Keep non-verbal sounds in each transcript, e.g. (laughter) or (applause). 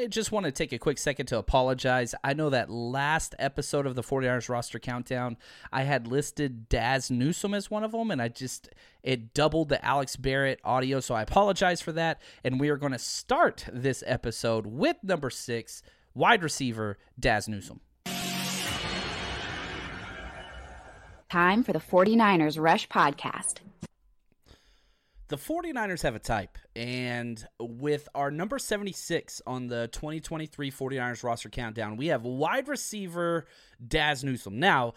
I just want to take a quick second to apologize. I know that last episode of the 49ers roster countdown, I had listed Dazz Newsome as one of them, and I just, it doubled the Alex Barrett audio, so I apologize for that. And we are going to start this episode with number six, wide receiver Dazz Newsome. Time for the 49ers Rush Podcast. The 49ers have a type, and with our number 76 on the 2023 49ers roster countdown, we have wide receiver Dazz Newsome. Now,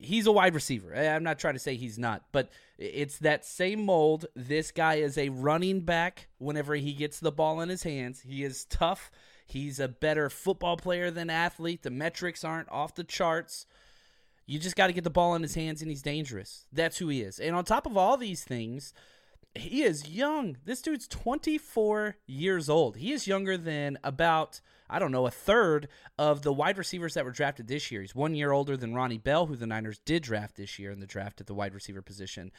he's a wide receiver. I'm not trying to say he's not, but it's that same mold. This guy is a running back whenever he gets the ball in his hands. He is tough. He's a better football player than athlete. The metrics aren't off the charts. You just got to get the ball in his hands, and he's dangerous. That's who he is. And on top of all these things, he is young. This dude's 24 years old. He is younger than about, I don't know, a third of the wide receivers that were drafted this year. He's one year older than Ronnie Bell, who the Niners did draft this year in the draft at the wide receiver position.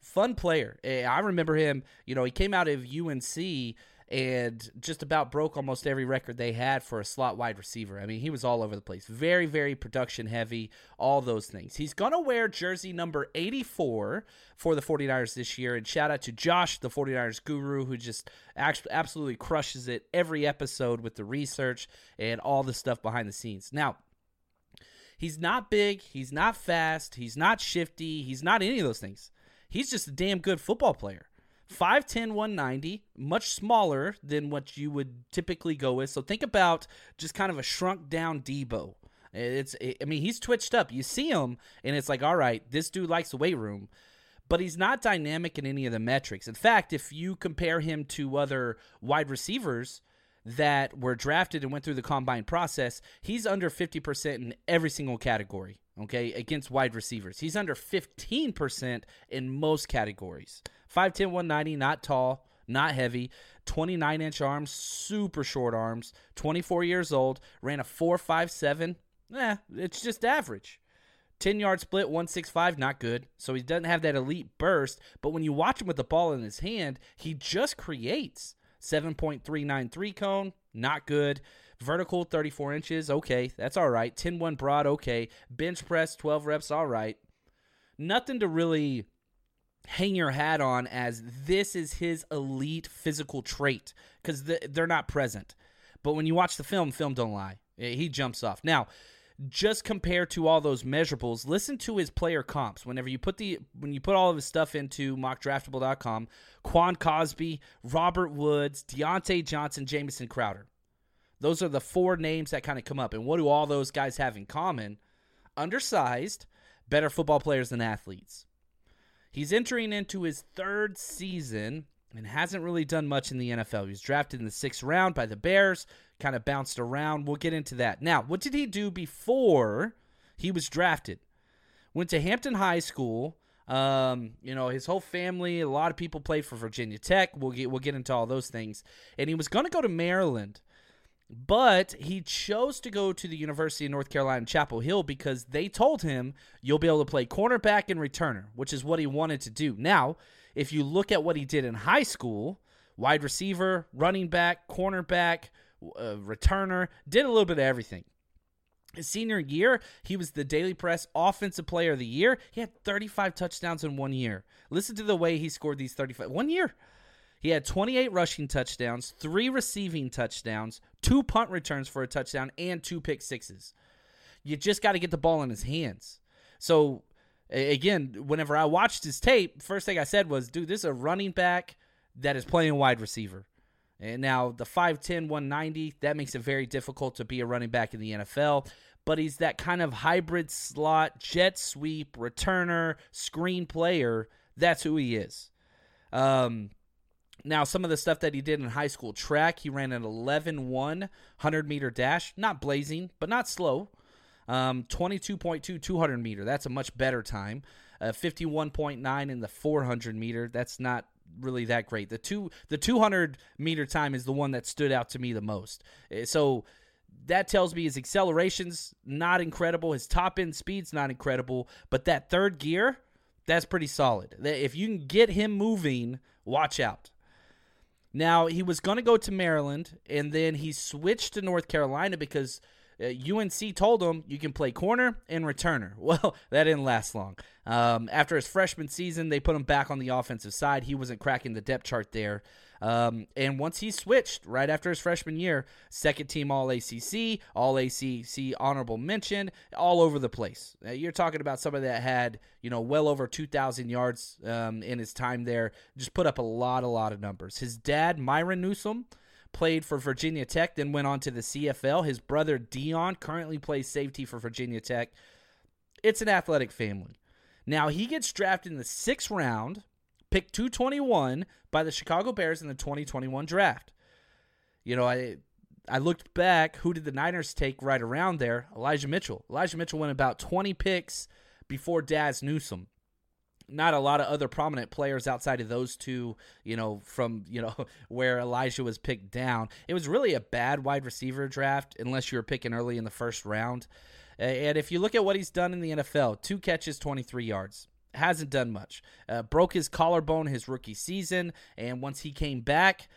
Fun player. Eh, I remember him, you know, he came out of UNC and just about broke almost every record they had for a slot wide receiver. I mean, he was all over the place. Very, very production heavy, all those things. He's going to wear jersey number 84 for the 49ers this year. And shout out to Josh, the 49ers guru, who just absolutely crushes it every episode with the research and all the stuff behind the scenes. Now, he's not big, he's not fast, he's not shifty, he's not any of those things. He's just a damn good football player. 5'10, 190, much smaller than what you would typically go with. So think about just kind of a shrunk down Deebo. It's, I mean, he's twitched up. You see him, and it's like, all right, this dude likes the weight room, but he's not dynamic in any of the metrics. In fact, if you compare him to other wide receivers that were drafted and went through the combine process, he's under 50% in every single category, okay, against wide receivers. He's under 15% in most categories. 5'10, 190, not tall, not heavy. 29 inch arms, super short arms. 24 years old, ran a 4.57. Eh, it's just average. 10 yard split, 165, not good. So he doesn't have that elite burst, but when you watch him with the ball in his hand, he just creates. 7.393 cone, not good. Vertical, 34 inches, okay, that's all right. 10 1 broad, okay. Bench press, 12 reps, all right. Nothing to really hang your hat on as this is his elite physical trait because they're not present. But when you watch the film, film don't lie. He jumps off. Now, just compared to all those measurables, listen to his player comps. Whenever you put the when you put all of his stuff into mockdraftable.com, Quan Cosby, Robert Woods, Diontae Johnson, Jamison Crowder. Those are the four names that kind of come up. And what do all those guys have in common? Undersized, better football players than athletes. He's entering into his third season and hasn't really done much in the NFL. He was drafted in the sixth round by the Bears, kind of bounced around. We'll get into that. Now, what did he do before he was drafted? Went to Hampton High School. Um, you know, his whole family, a lot of people played for Virginia Tech. We'll get we'll get into all those things. And he was going to go to Maryland. But he chose to go to the University of North Carolina, Chapel Hill, because they told him you'll be able to play cornerback and returner, which is what he wanted to do. Now, if you look at what he did in high school, wide receiver, running back, cornerback, uh, returner, did a little bit of everything. His senior year, he was the Daily Press Offensive Player of the Year. He had 35 touchdowns in one year. Listen to the way he scored these 35. One year. He had 28 rushing touchdowns, three receiving touchdowns, two punt returns for a touchdown, and two pick sixes. You just got to get the ball in his hands. So, again, whenever I watched his tape, first thing I said was, dude, this is a running back that is playing wide receiver. And now the 5'10, 190, that makes it very difficult to be a running back in the NFL. But he's that kind of hybrid slot, jet sweep, returner, screen player. That's who he is. Um, now, some of the stuff that he did in high school track, he ran an 11 1 100 meter dash. Not blazing, but not slow. Um, 22.2 200 meter. That's a much better time. Uh, 51.9 in the 400 meter. That's not really that great. The two the 200 meter time is the one that stood out to me the most. Eh, so that tells me his acceleration's not incredible, his top end speed's not incredible, but that third gear, that's pretty solid. If you can get him moving, watch out. Now, he was going to go to Maryland, and then he switched to North Carolina because uh, UNC told him you can play corner and returner. (laughs) Well, that didn't last long. Um, after his freshman season, they put him back on the offensive side. He wasn't cracking the depth chart there. Um, and once he switched right after his freshman year, second team All ACC, All ACC honorable mention, all over the place. Uh, you're talking about somebody that had you know well over 2,000 yards um, in his time there. Just put up a lot, a lot of numbers. His dad, Myron Newsome played for Virginia Tech, then went on to the CFL. His brother Dion currently plays safety for Virginia Tech. It's an athletic family. Now he gets drafted in the sixth round, picked 221 by the Chicago Bears in the 2021 draft. You know, I I looked back. Who did the Niners take right around there? Elijah Mitchell. Elijah Mitchell went about 20 picks before Dazz Newsome not a lot of other prominent players outside of those two, you know, from, you know, (laughs) where Elijah was picked down. It was really a bad wide receiver draft unless you were picking early in the first round. And if you look at what he's done in the NFL, two catches, 23 yards. Hasn't done much. Uh, broke his collarbone his rookie season, and once he came back,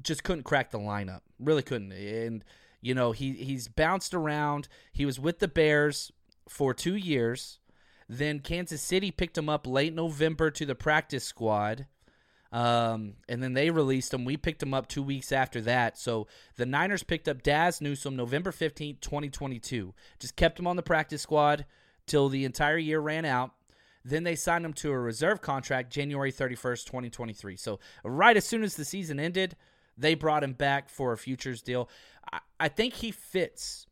just couldn't crack the lineup. Really couldn't. And you know, he he's bounced around. He was with the Bears for two years then Kansas City picked him up late November to the practice squad. Um, and then they released him. We picked him up two weeks after that. So the Niners picked up Dazz Newsome November 15th, 2022. Just kept him on the practice squad till the entire year ran out. Then they signed him to a reserve contract January 31st, 2023. So right as soon as the season ended, they brought him back for a futures deal. I, I think he fits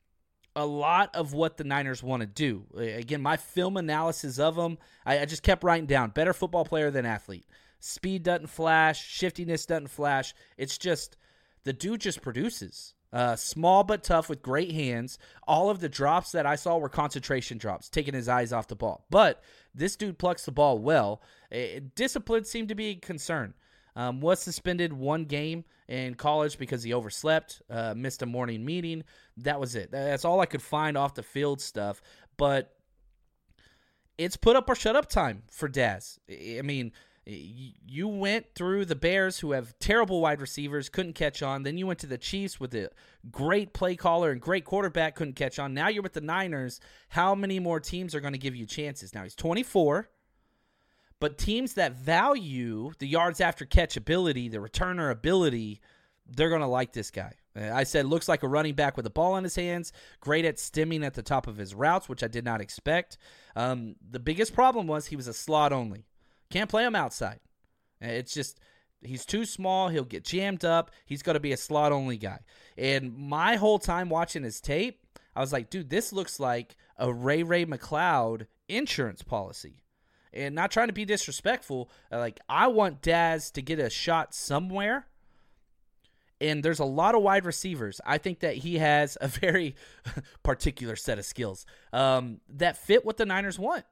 a lot of what the Niners want to do. Again, my film analysis of him, I, I, just kept writing down better football player than athlete. Speed doesn't flash, shiftiness doesn't flash. It's just the dude just produces. Uh, small but tough with great hands. All of the drops that I saw were concentration drops, taking his eyes off the ball. But this dude plucks the ball well. discipline seemed to be a concern. Um, was suspended one game in college because he overslept, uh, missed a morning meeting. That was it. That's all I could find off the field stuff. But it's put up or shut up time for Dazz. I mean, you went through the Bears, who have terrible wide receivers, couldn't catch on. Then you went to the Chiefs with a great play caller and great quarterback, couldn't catch on. Now you're with the Niners. How many more teams are going to give you chances? Now he's 24. But teams that value the yards after catch ability, the returner ability, they're going to like this guy. I said looks like a running back with a ball in his hands, great at stemming at the top of his routes, which I did not expect. Um, the biggest problem was he was a slot only. Can't play him outside. It's just he's too small. He'll get jammed up. He's going to be a slot only guy. And my whole time watching his tape, I was like, dude, this looks like a Ray Ray McCloud insurance policy and not trying to be disrespectful. Uh, like I want Dazz to get a shot somewhere. And there's a lot of wide receivers. I think that he has a very (laughs) particular set of skills um, that fit what the Niners want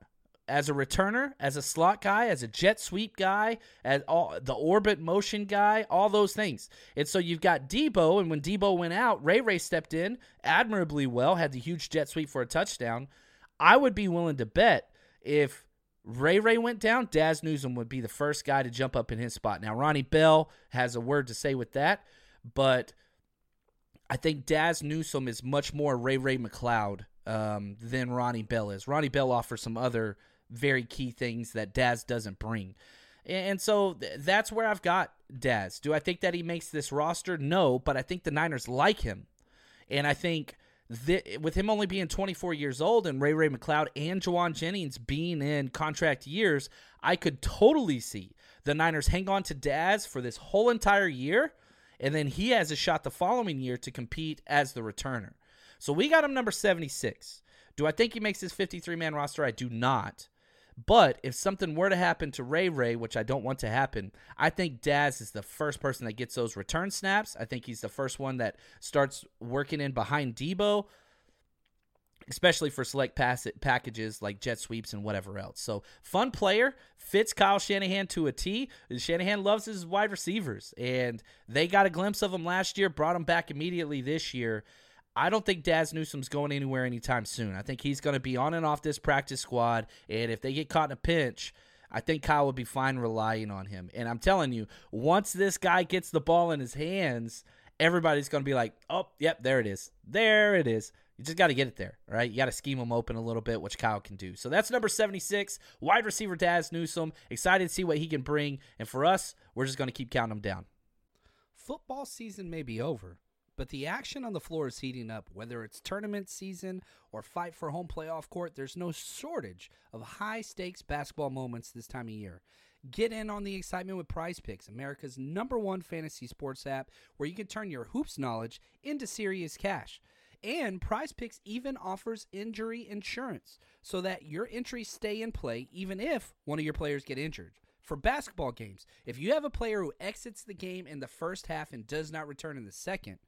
as a returner, as a slot guy, as a jet sweep guy, as all the orbit motion guy, all those things. And so you've got Deebo, and when Deebo went out, Ray Ray stepped in admirably well, had the huge jet sweep for a touchdown. I would be willing to bet if Ray Ray went down, Dazz Newsome would be the first guy to jump up in his spot. Now, Ronnie Bell has a word to say with that, but I think Dazz Newsome is much more Ray Ray McCloud um, than Ronnie Bell is. Ronnie Bell offers some other very key things that Dazz doesn't bring. And so that's where I've got Dazz. Do I think that he makes this roster? No, but I think the Niners like him. And I think th- with him only being 24 years old and Ray Ray McCloud and Jauan Jennings being in contract years, I could totally see the Niners hang on to Dazz for this whole entire year, and then he has a shot the following year to compete as the returner. So we got him number 76. Do I think he makes his 53 man roster? I do not. But if something were to happen to Ray Ray, which I don't want to happen, I think Dazz is the first person that gets those return snaps. I think he's the first one that starts working in behind Deebo, especially for select pass packages like jet sweeps and whatever else. So fun player, fits Kyle Shanahan to a T. Shanahan loves his wide receivers, and they got a glimpse of him last year, brought him back immediately this year. I don't think Dazz Newsome's going anywhere anytime soon. I think he's going to be on and off this practice squad, and if they get caught in a pinch, I think Kyle would be fine relying on him. And I'm telling you, once this guy gets the ball in his hands, everybody's going to be like, "Oh, yep, there it is. There it is." You just got to get it there, right? You got to scheme them open a little bit, which Kyle can do. So that's number 76, wide receiver Dazz Newsome. Excited to see what he can bring. And for us, we're just going to keep counting them down. Football season may be over, but the action on the floor is heating up. Whether it's tournament season or fight for home playoff court, there's no shortage of high stakes basketball moments this time of year. Get in on the excitement with PrizePicks, America's number one fantasy sports app, where you can turn your hoops knowledge into serious cash. And PrizePicks even offers injury insurance so that your entries stay in play even if one of your players get injured. For basketball games, if you have a player who exits the game in the first half and does not return in the second,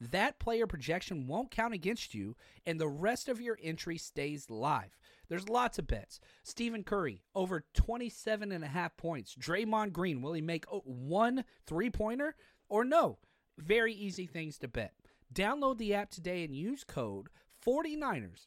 that player projection won't count against you and the rest of your entry stays live. There's lots of bets. Stephen Curry, over 27 and a half points. Draymond Green, will he make one three pointer or no? Very easy things to bet. Download the app today and use code 49ers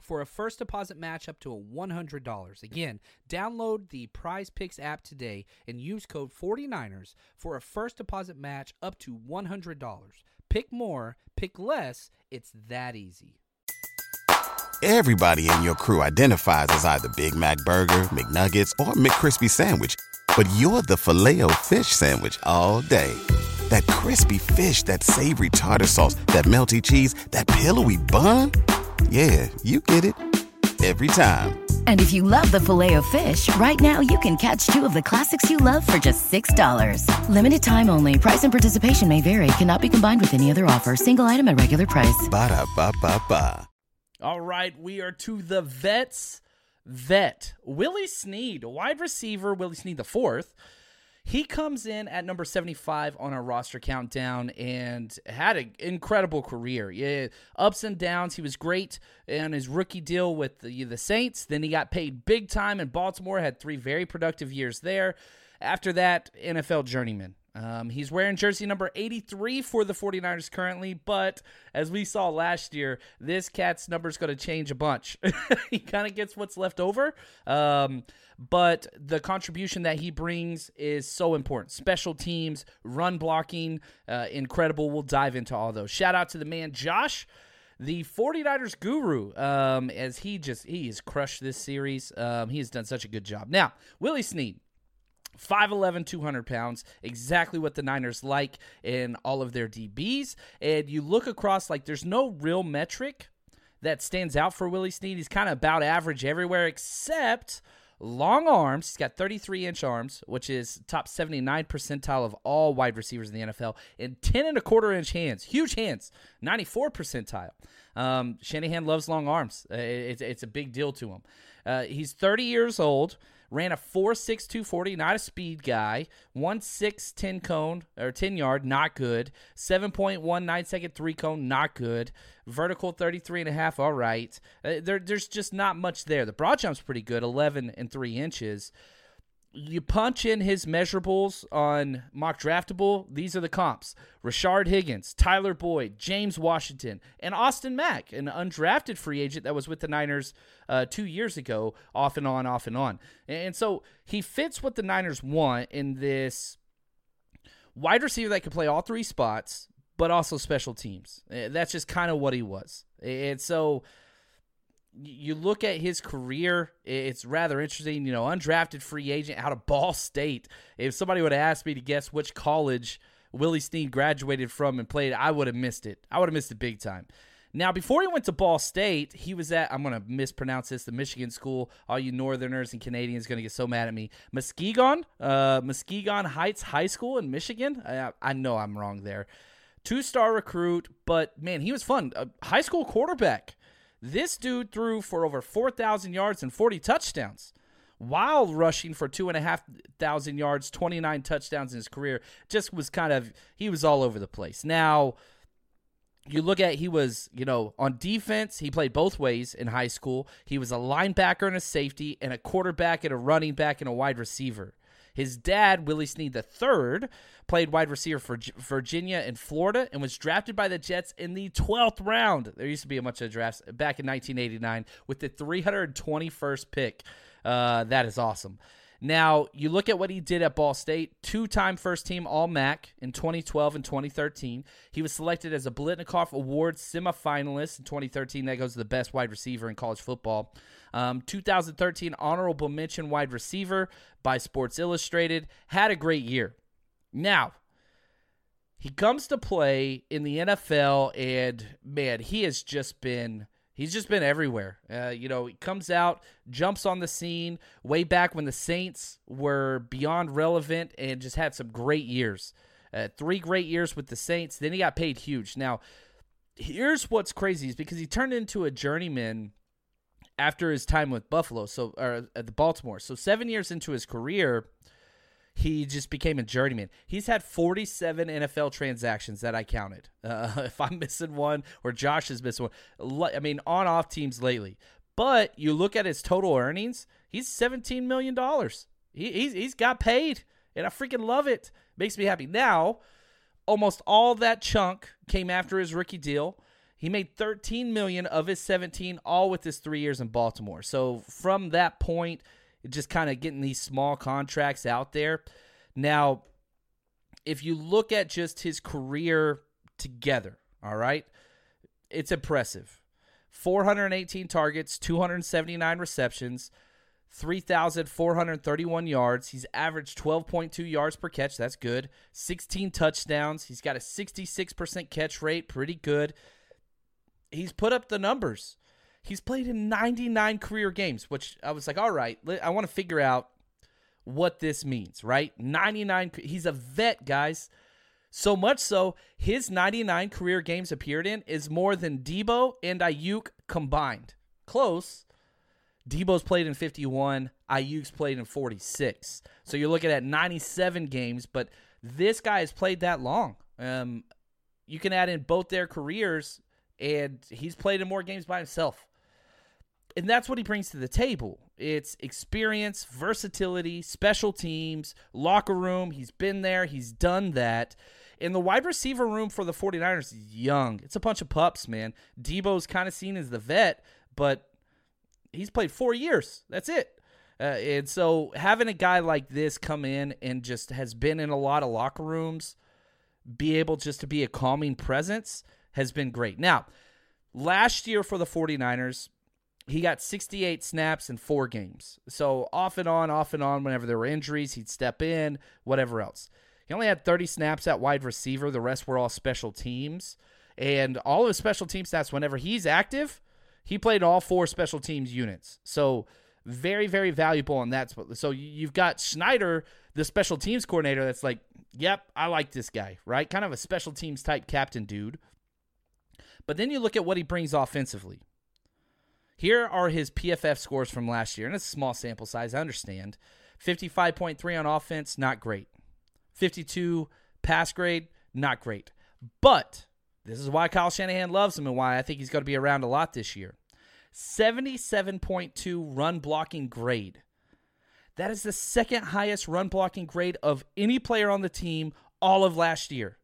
for a first deposit match up to a $100. Again, download the PrizePicks app today and use code 49ers for a first deposit match up to $100. Pick more, pick less, it's that easy. Everybody in your crew identifies as either Big Mac burger, McNuggets, or McCrispy sandwich, but you're the Filet-O-Fish sandwich all day that crispy fish, that savory tartar sauce, that melty cheese, that pillowy bun. Yeah, you get it every time. And if you love the filet of fish, right now you can catch two of the classics you love for just $6. Limited time only. Price and participation may vary. Cannot be combined with any other offer. Single item at regular price. Ba da ba ba ba. All right, we are to the vets. Vet Willie Snead, wide receiver. Willie Snead the fourth he comes in at number 75 on our roster countdown and had an incredible career. Yeah, ups and downs. He was great in his rookie deal with the, the Saints. Then he got paid big time in Baltimore, had three very productive years there. After that, NFL journeyman. Um, he's wearing jersey number 83 for the 49ers currently, but as we saw last year, this cat's number is going to change a bunch. (laughs) he kind of gets what's left over, um, but the contribution that he brings is so important. Special teams, run blocking, uh, incredible. We'll dive into all those. Shout out to the man, Josh the 49ers guru um, as he just he has crushed this series um, he has done such a good job now willie snead 5'11, 200 pounds, exactly what the Niners like in all of their DBs. And you look across, like, there's no real metric that stands out for Willie Snead. He's kind of about average everywhere except long arms. He's got 33 inch arms, which is top 79 percentile of all wide receivers in the NFL, and 10 and a quarter inch hands, huge hands, 94 percentile. Um, Shanahan loves long arms. Uh, it's, it's a big deal to him. Uh, he's 30 years old ran a 4.6240, not a speed guy. 1.6 cone or 10 yard, not good. 7.19 second three cone, not good. Vertical 33 and a half, all right. Uh, there, there's just not much there. The broad jump's pretty good, 11 and 3 inches you punch in his measurables on mock draftable. These are the comps: Rashard Higgins, Tyler Boyd, James Washington, and Austin Mack, an undrafted free agent that was with the Niners uh, two years ago, off and on, off and on. And so he fits what the Niners want in this wide receiver that can play all three spots, but also special teams. That's just kind of what he was. And so you look at his career, it's rather interesting. You know, undrafted free agent out of Ball State. If somebody would have asked me to guess which college Willie Snead graduated from and played, I would have missed it. I would have missed it big time. Now, before he went to Ball State, he was at, I'm going to mispronounce this, the Michigan school. All you Northerners and Canadians going to get so mad at me. Muskegon, uh, Muskegon Heights High School in Michigan. I, I know I'm wrong there. Two star recruit, but man, he was fun. A high school quarterback. This dude threw for over 4,000 yards and 40 touchdowns while rushing for 2,500 yards, 29 touchdowns in his career. Just was kind of, he was all over the place. Now, you look at he was you know on defense he played both ways in high school he was a linebacker and a safety and a quarterback and a running back and a wide receiver his dad willie snead III played wide receiver for virginia and florida and was drafted by the jets in the 12th round there used to be a bunch of drafts back in 1989 with the 321st pick uh, that is awesome now, you look at what he did at Ball State, two time first team All MAC in 2012 and 2013. He was selected as a Biletnikoff Award semifinalist in 2013. That goes to the best wide receiver in college football. Um, 2013 honorable mention wide receiver by Sports Illustrated. Had a great year. Now, he comes to play in the NFL, and man, he has just been He's just been everywhere. Uh, you know, he comes out, jumps on the scene way back when the Saints were beyond relevant and just had some great years. Uh, three great years with the Saints. Then he got paid huge. Now, here's what's crazy is because he turned into a journeyman after his time with Buffalo, so or at the Baltimore. So seven years into his career, he just became a journeyman. He's had 47 NFL transactions that I counted. (laughs) Uh, if I'm missing one or Josh is missing one, I mean, on off teams lately. But you look at his total earnings, he's $17 million. He, he's, he's got paid, and I freaking love it. Makes me happy. Now, almost all that chunk came after his rookie deal. He made 13 million of his 17 all with his 3 years in Baltimore. So from that point, just kind of getting these small contracts out there. Now, if you look at just his career together, all right, it's impressive. 418 targets, 279 receptions, 3,431 yards. He's averaged 12.2 yards per catch. That's good. 16 touchdowns. He's got a 66% catch rate. Pretty good. He's put up the numbers. He's played in 99 career games, which I was like, all right, I want to figure out what this means, right? 99. He's a vet, guys. So much so, his 99 career games appeared in is more than Deebo and Aiyuk combined. Close. Deebo's played in 51, Aiyuk's played in 46. So you're looking at 97 games, but this guy has played that long. Um, you can add in both their careers, and he's played in more games by himself and that's what he brings to the table. It's experience, versatility, special teams, locker room. He's been there, he's done that. In the wide receiver room for the 49ers is young. It's a bunch of pups, man. Deebo's kind of seen as the vet, but he's played four years. That's it. Uh, and so having a guy like this come in and just has been in a lot of locker rooms, be able just to be a calming presence has been great. Now, last year for the 49ers, he got 68 snaps in four games. So off and on, off and on, whenever there were injuries, he'd step in, whatever else. He only had 30 snaps at wide receiver. The rest were all special teams. And all of his special team stats, whenever he's active, he played all four special teams units. So very, very valuable on that. So you've got Schneider, the special teams coordinator, that's like, yep, I like this guy, right? Kind of a special teams type captain dude. But then you look at what he brings offensively. Here are his PFF scores from last year, and it's a small sample size, I understand. 55.3 on offense, not great. 52 pass grade, not great. But this is why Kyle Shanahan loves him and why I think he's going to be around a lot this year. 77.2 run blocking grade. That is the second highest run blocking grade of any player on the team all of last year.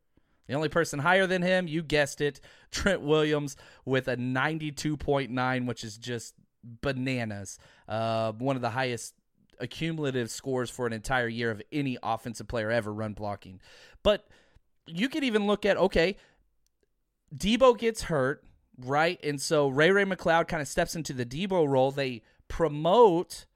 The only person higher than him, you guessed it, Trent Williams with a 92.9, which is just bananas. Uh, one of the highest accumulative scores for an entire year of any offensive player ever run blocking. But you could even look at okay, Deebo gets hurt, right? And so Ray Ray McCloud kind of steps into the Deebo role. They promote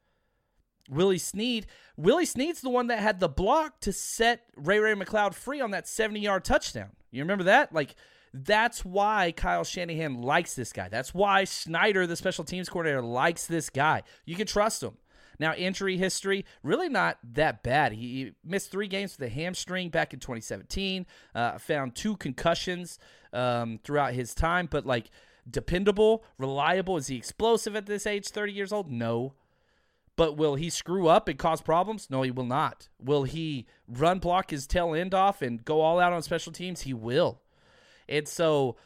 Willie Snead. Willie Snead's the one that had the block to set Ray Ray McCloud free on that 70 yard touchdown. You remember that? Like, that's why Kyle Shanahan likes this guy. That's why Schneider, the special teams coordinator, likes this guy. You can trust him. Now, injury history, really not that bad. He missed three games with a hamstring back in 2017, uh, found two concussions um, throughout his time, but like dependable, reliable. Is he explosive at this age, 30 years old? No. But will he screw up and cause problems? No, he will not. Will he run block his tail end off and go all out on special teams? He will. And so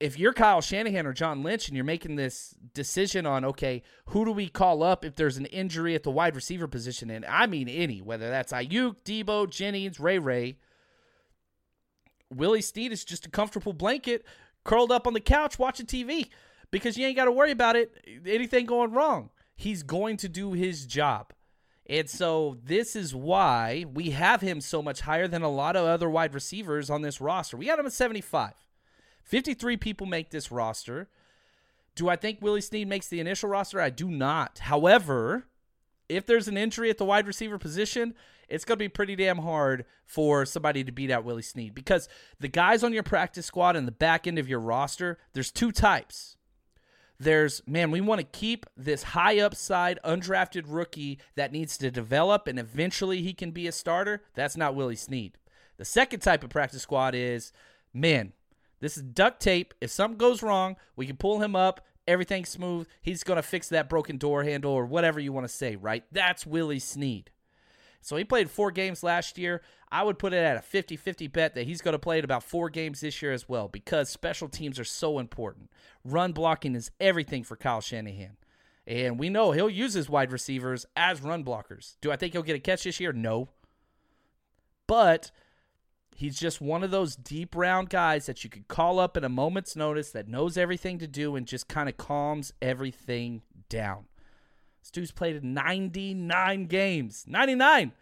if you're Kyle Shanahan or John Lynch and you're making this decision on, okay, who do we call up if there's an injury at the wide receiver position? And I mean any, whether that's Aiyuk, Deebo, Jennings, Ray Ray. Willie Snead is just a comfortable blanket curled up on the couch watching TV because you ain't got to worry about it, anything going wrong. He's going to do his job. And so this is why we have him so much higher than a lot of other wide receivers on this roster. We got him at 75. 53 people make this roster. Do I think Willie Snead makes the initial roster? I do not. However, if there's an injury at the wide receiver position, it's going to be pretty damn hard for somebody to beat out Willie Snead because the guys on your practice squad and the back end of your roster, there's two types. There's, man, we want to keep this high upside, undrafted rookie that needs to develop and eventually he can be a starter. That's not Willie Snead. The second type of practice squad is, man, this is duct tape. If something goes wrong, we can pull him up. Everything's smooth. He's going to fix that broken door handle or whatever you want to say, right? That's Willie Snead. So he played four games last year. I would put it at a 50 50 bet that he's going to play at about four games this year as well because special teams are so important. Run blocking is everything for Kyle Shanahan. And we know he'll use his wide receivers as run blockers. Do I think he'll get a catch this year? No. But he's just one of those deep round guys that you could call up at a moment's notice that knows everything to do and just kind of calms everything down. Stu's played 99 games. 99.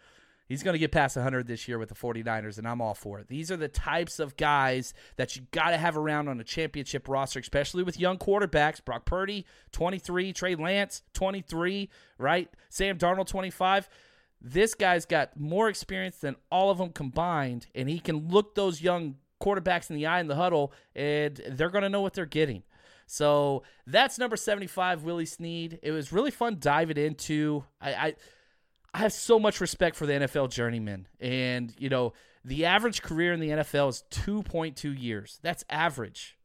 He's going to get past 100 this year with the 49ers, and I'm all for it. These are the types of guys that you got to have around on a championship roster, especially with young quarterbacks. Brock Purdy, 23. Trey Lance, 23, right? Sam Darnold, 25. This guy's got more experience than all of them combined, and he can look those young quarterbacks in the eye in the huddle, and they're going to know what they're getting. So that's number 75, Willie Snead. It was really fun diving into. I, I, I have so much respect for the NFL journeyman. And, you know, the average career in the NFL is 2.2 years. That's average.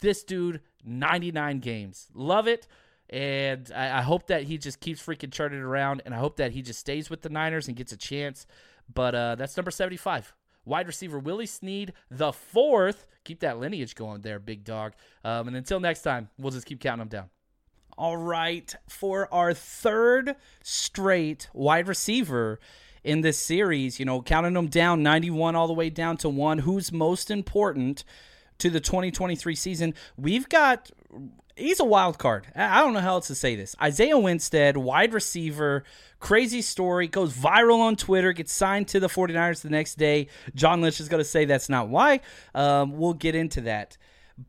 This dude, 99 games. Love it. And I, I hope that he just keeps freaking turning around. And I hope that he just stays with the Niners and gets a chance. But uh, that's number 75 wide receiver Willie Snead, the fourth. Keep that lineage going there, big dog. Um, and until next time, we'll just keep counting them down. All right, for our third straight wide receiver in this series, you know, counting them down 91 all the way down to one. Who's most important to the 2023 season? We've got he's a wild card. I don't know how else to say this. Isaiah Winstead, wide receiver, crazy story, goes viral on Twitter, gets signed to the 49ers the next day. John Lynch is going to say that's not why. Um, we'll get into that.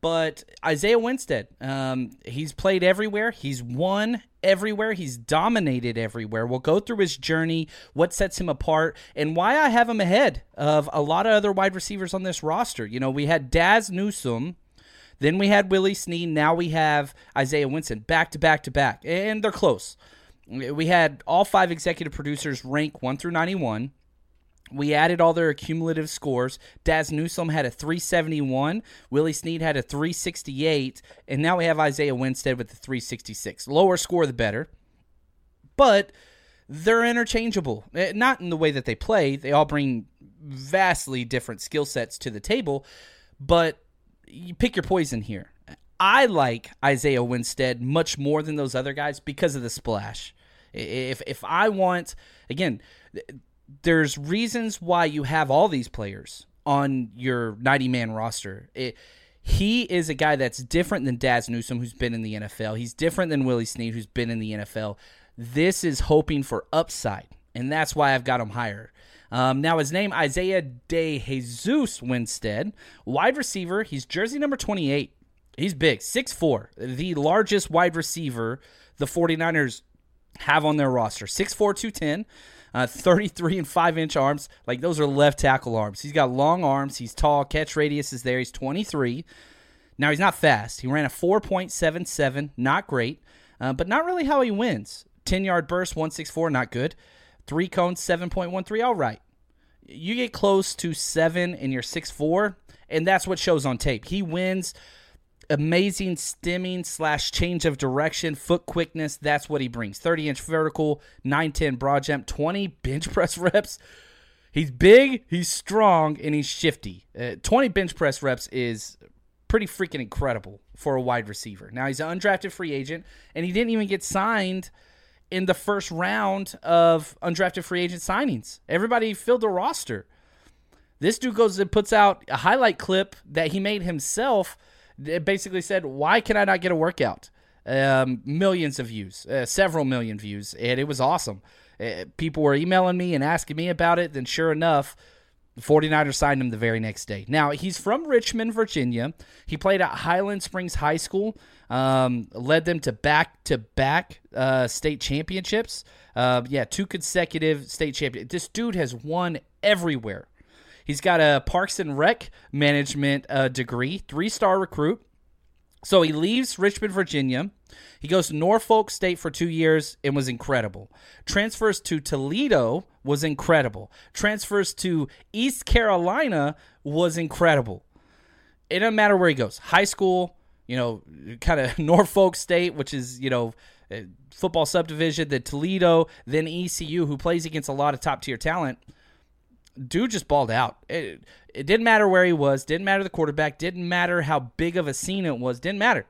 But Isaiah Winstead, um, he's played everywhere. He's won everywhere. He's dominated everywhere. We'll go through his journey, what sets him apart, and why I have him ahead of a lot of other wide receivers on this roster. You know, we had Dazz Newsome then we had Willie Snead. Now we have Isaiah Winstead back to back to back, and they're close. We had all five executive producers rank 1 through 91. We added all their cumulative scores. Dazz Newsome had a 371. Willie Snead had a 368. And now we have Isaiah Winstead with the 366. Lower score, the better. But they're interchangeable. Eh, not in the way that they play, they all bring vastly different skill sets to the table. But you pick your poison here. I like Isaiah Winstead much more than those other guys because of the splash. If if I want again, there's reasons why you have all these players on your 90 man roster. It, he is a guy that's different than Dazz Newsome, who's been in the NFL. He's different than Willie Snead, who's been in the NFL. This is hoping for upside, and that's why I've got him higher. Um, now, his name, Isaiah De Jesus Winstead, wide receiver. He's jersey number 28. He's big, 6'4, the largest wide receiver the 49ers have on their roster. 6'4, 210. Uh, 33 and 5 inch arms. Like those are left tackle arms. He's got long arms. He's tall. Catch radius is there. He's 23. Now, he's not fast. He ran a 4.77. Not great, uh, but not really how he wins. 10 yard burst, 164. Not good. Three cones, 7.13. All right. You get close to seven and you're six four, and that's what shows on tape. He wins amazing stemming slash change of direction, foot quickness. That's what he brings. 30 inch vertical, 910 broad jump, 20 bench (laughs) press reps. He's big, he's strong, and he's shifty. Uh, 20 bench press reps is pretty freaking incredible for a wide receiver. Now he's an undrafted free agent, and he didn't even get signed in the first round of undrafted free agent signings. Everybody filled the roster. This dude goes and puts out a highlight clip that he made himself. It basically said, "Why can I not get a workout?" Um, millions of views, uh, several million views, and it was awesome. Uh, people were emailing me and asking me about it. Then, sure enough, the 49ers signed him the very next day. Now, he's from Richmond, Virginia. He played at Highland Springs High School, um, led them to back to back state championships. Uh, yeah, two consecutive state champions. This dude has won everywhere. He's got a Parks and Rec management uh, degree, three star recruit. So he leaves Richmond, Virginia. He goes to Norfolk State for two years and was incredible. Transfers to Toledo was incredible. Transfers to East Carolina was incredible. It doesn't matter where he goes. High school, you know, kind of (laughs) Norfolk State, which is, you know, football subdivision, then Toledo, then ECU, who plays against a lot of top tier talent dude just balled out. It, it didn't matter where he was, didn't matter the quarterback, didn't matter how big of a scene it was, didn't matter.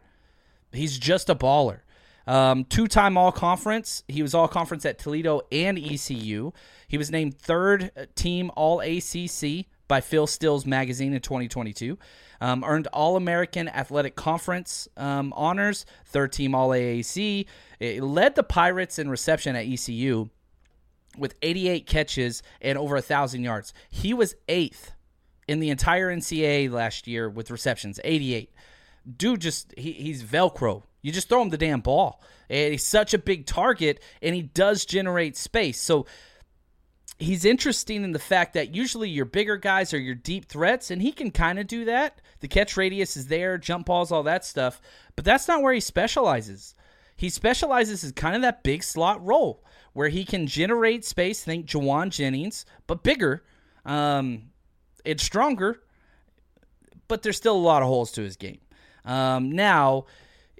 He's just a baller. Um, Two time All Conference. He was All Conference at Toledo and ECU. He was named third team All ACC by Phil Steele magazine in 2022. Um, earned All American Athletic Conference um, honors, third team All AAC. It led the Pirates in reception at ECU with 88 catches and over a thousand yards. He was eighth in the entire NCAA last year with receptions, 88. Dude, just he, he's Velcro. You just throw him the damn ball. And he's such a big target, and he does generate space. So he's interesting in the fact that usually your bigger guys are your deep threats, and he can kind of do that. The catch radius is there, jump balls, all that stuff. But that's not where he specializes. He specializes as kind of that big slot role where he can generate space. Think Jauan Jennings, but bigger. Um, it's stronger, but there's still a lot of holes to his game. Um, now,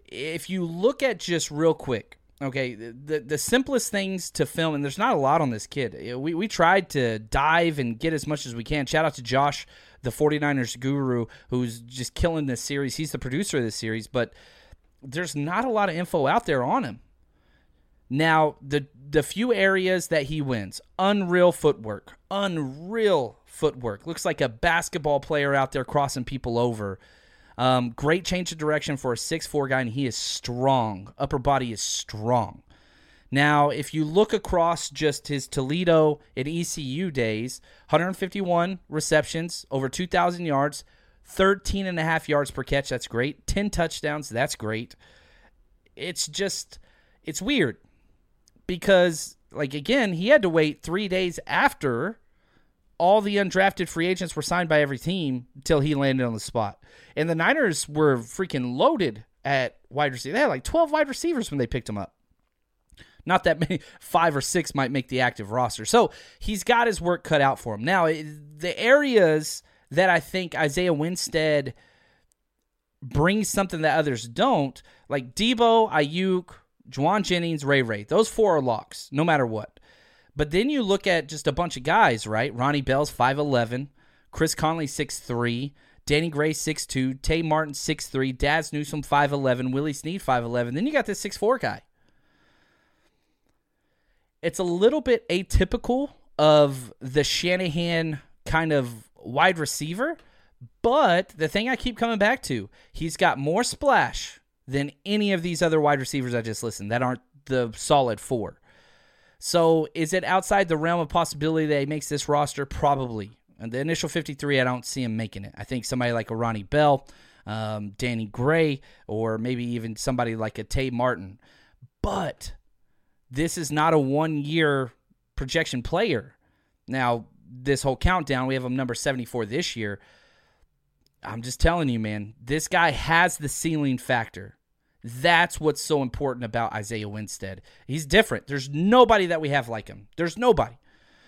if you look at just real quick, okay, the the simplest things to film, and there's not a lot on this kid. Uh, we we tried to dive and get as much as we can. Shout out to Josh, the 49ers guru, who's just killing this series. He's the producer of this series, but there's not a lot of info out there on him. Now, the the few areas that he wins, unreal footwork, unreal footwork. Looks like a basketball player out there crossing people over. Um, great change of direction for a six-four guy, and he is strong. Upper body is strong. Now, if you look across just his Toledo and ECU days, 151 receptions, over 2,000 yards, 13 and a half yards per catch. That's great. 10 touchdowns. That's great. It's just, it's weird because like again, he had to wait three days after all the undrafted free agents were signed by every team until he landed on the spot. And the Niners were freaking loaded at wide receiver. They had like 12 wide receivers when they picked him up. Not that (laughs) many, five or six might make the active roster. So he's got his work cut out for him. Now, the areas that I think Isaiah Winstead brings something that others don't, like Deebo, Aiyuk, Jauan Jennings, Ray Ray. Those four are locks, no matter what. But then you look at just a bunch of guys, right? Ronnie Bell's 5'11, Chris Conley 6'3, Danny Gray 6'2, Tay Martin 6'3, Dazz Newsome 5'11, Willie Snead 5'11. Then you got this 6'4 guy. It's a little bit atypical of the Shanahan kind of wide receiver, but the thing I keep coming back to, he's got more splash than any of these other wide receivers I just listed that aren't the solid four. So is it outside the realm of possibility that he makes this roster? Probably. And the initial 53, I don't see him making it. I think somebody like a Ronnie Bell, um, Danny Gray, or maybe even somebody like a Tay Martin. But this is not a one year projection player. Now, this whole countdown, we have him number 74 this year. I'm just telling you, man, this guy has the ceiling factor. That's what's so important about Isaiah Winstead. He's different. There's nobody that we have like him. There's nobody.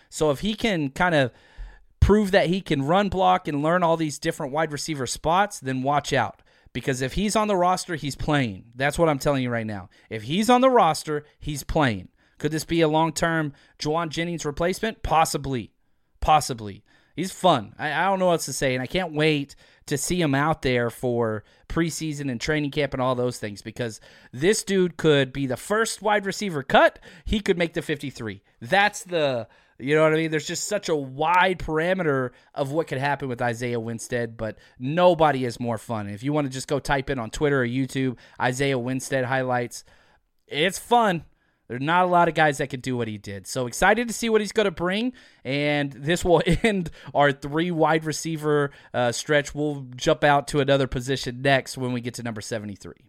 So if he can kind of prove that he can run block and learn all these different wide receiver spots, then watch out. Because if he's on the roster, he's playing. That's what I'm telling you right now. If he's on the roster, he's playing. Could this be a long term Jauan Jennings replacement? Possibly. Possibly. He's fun. I, I don't know what else to say, and I can't wait to see him out there for preseason and training camp and all those things because this dude could be the first wide receiver cut. He could make the 53. That's the you know what I mean? There's just such a wide parameter of what could happen with Isaiah Winstead, but nobody is more fun. If you want to just go type in on Twitter or YouTube Isaiah Winstead highlights, it's fun. There's not a lot of guys that can do what he did. So excited to see what he's going to bring. And this will (laughs) end our three wide receiver uh, stretch. We'll jump out to another position next when we get to number 73.